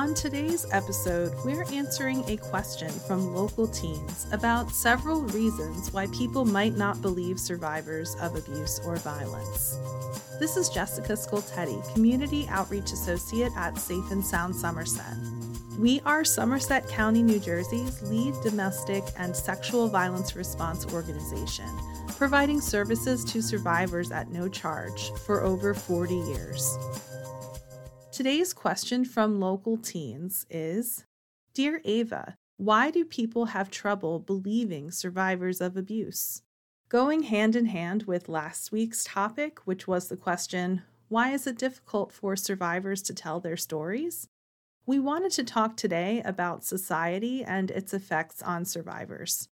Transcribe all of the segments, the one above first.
On today's episode, we're answering a question from local teens about several reasons why people might not believe survivors of abuse or violence. This is Jessica Scoltetti, Community Outreach Associate at Safe and Sound Somerset. We are Somerset County, New Jersey's lead domestic and sexual violence response organization, providing services to survivors at no charge for over 40 years. Today's question from local teens is Dear Ava, why do people have trouble believing survivors of abuse? Going hand in hand with last week's topic, which was the question, Why is it difficult for survivors to tell their stories? We wanted to talk today about society and its effects on survivors.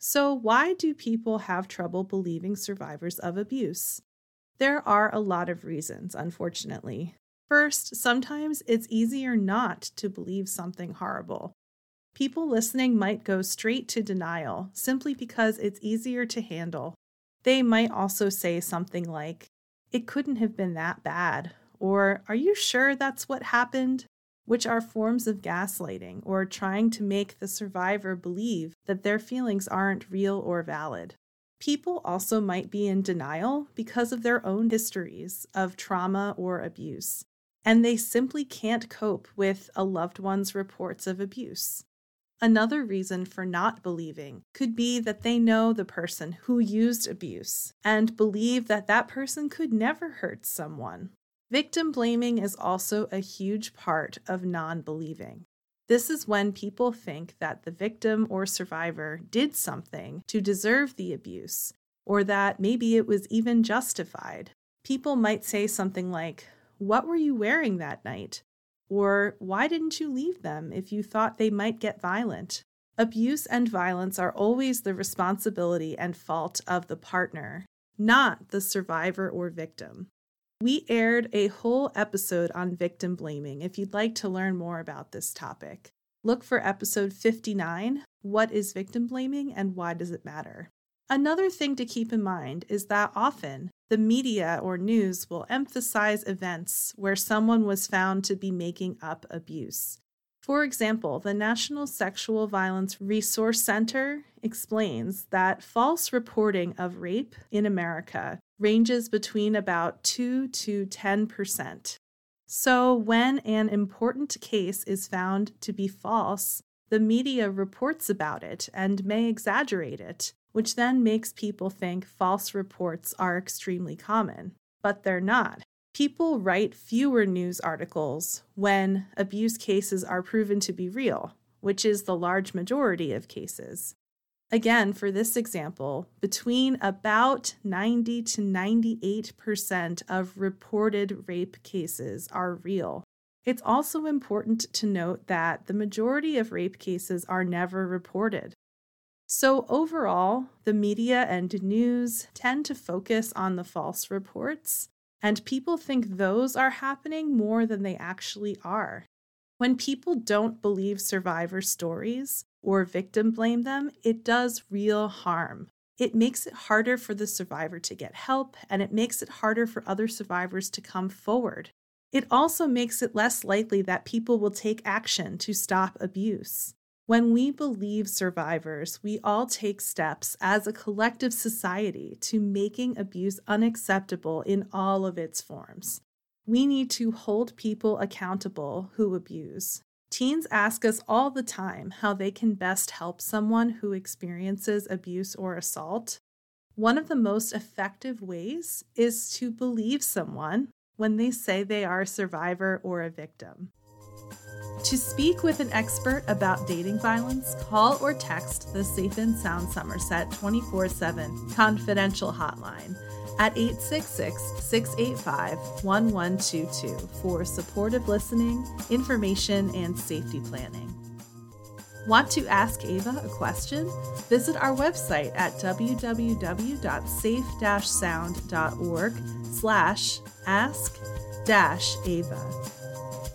So, why do people have trouble believing survivors of abuse? There are a lot of reasons, unfortunately. First, sometimes it's easier not to believe something horrible. People listening might go straight to denial simply because it's easier to handle. They might also say something like, It couldn't have been that bad, or Are you sure that's what happened? Which are forms of gaslighting or trying to make the survivor believe that their feelings aren't real or valid. People also might be in denial because of their own histories of trauma or abuse and they simply can't cope with a loved one's reports of abuse. Another reason for not believing could be that they know the person who used abuse and believe that that person could never hurt someone. Victim blaming is also a huge part of non believing. This is when people think that the victim or survivor did something to deserve the abuse, or that maybe it was even justified. People might say something like, what were you wearing that night? Or why didn't you leave them if you thought they might get violent? Abuse and violence are always the responsibility and fault of the partner, not the survivor or victim. We aired a whole episode on victim blaming if you'd like to learn more about this topic. Look for episode 59 What is victim blaming and why does it matter? Another thing to keep in mind is that often the media or news will emphasize events where someone was found to be making up abuse. For example, the National Sexual Violence Resource Center explains that false reporting of rape in America ranges between about 2 to 10%. So, when an important case is found to be false, the media reports about it and may exaggerate it, which then makes people think false reports are extremely common. But they're not. People write fewer news articles when abuse cases are proven to be real, which is the large majority of cases. Again, for this example, between about 90 to 98% of reported rape cases are real. It's also important to note that the majority of rape cases are never reported. So, overall, the media and news tend to focus on the false reports, and people think those are happening more than they actually are. When people don't believe survivor stories or victim blame them, it does real harm. It makes it harder for the survivor to get help, and it makes it harder for other survivors to come forward. It also makes it less likely that people will take action to stop abuse. When we believe survivors, we all take steps as a collective society to making abuse unacceptable in all of its forms. We need to hold people accountable who abuse. Teens ask us all the time how they can best help someone who experiences abuse or assault. One of the most effective ways is to believe someone when they say they are a survivor or a victim. To speak with an expert about dating violence, call or text the Safe and Sound Somerset 24 7 confidential hotline at 866 685 1122 for supportive listening, information, and safety planning. Want to ask Ava a question? Visit our website at www.safe-sound.org slash ask-ava.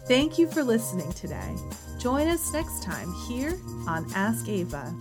Thank you for listening today. Join us next time here on Ask Ava.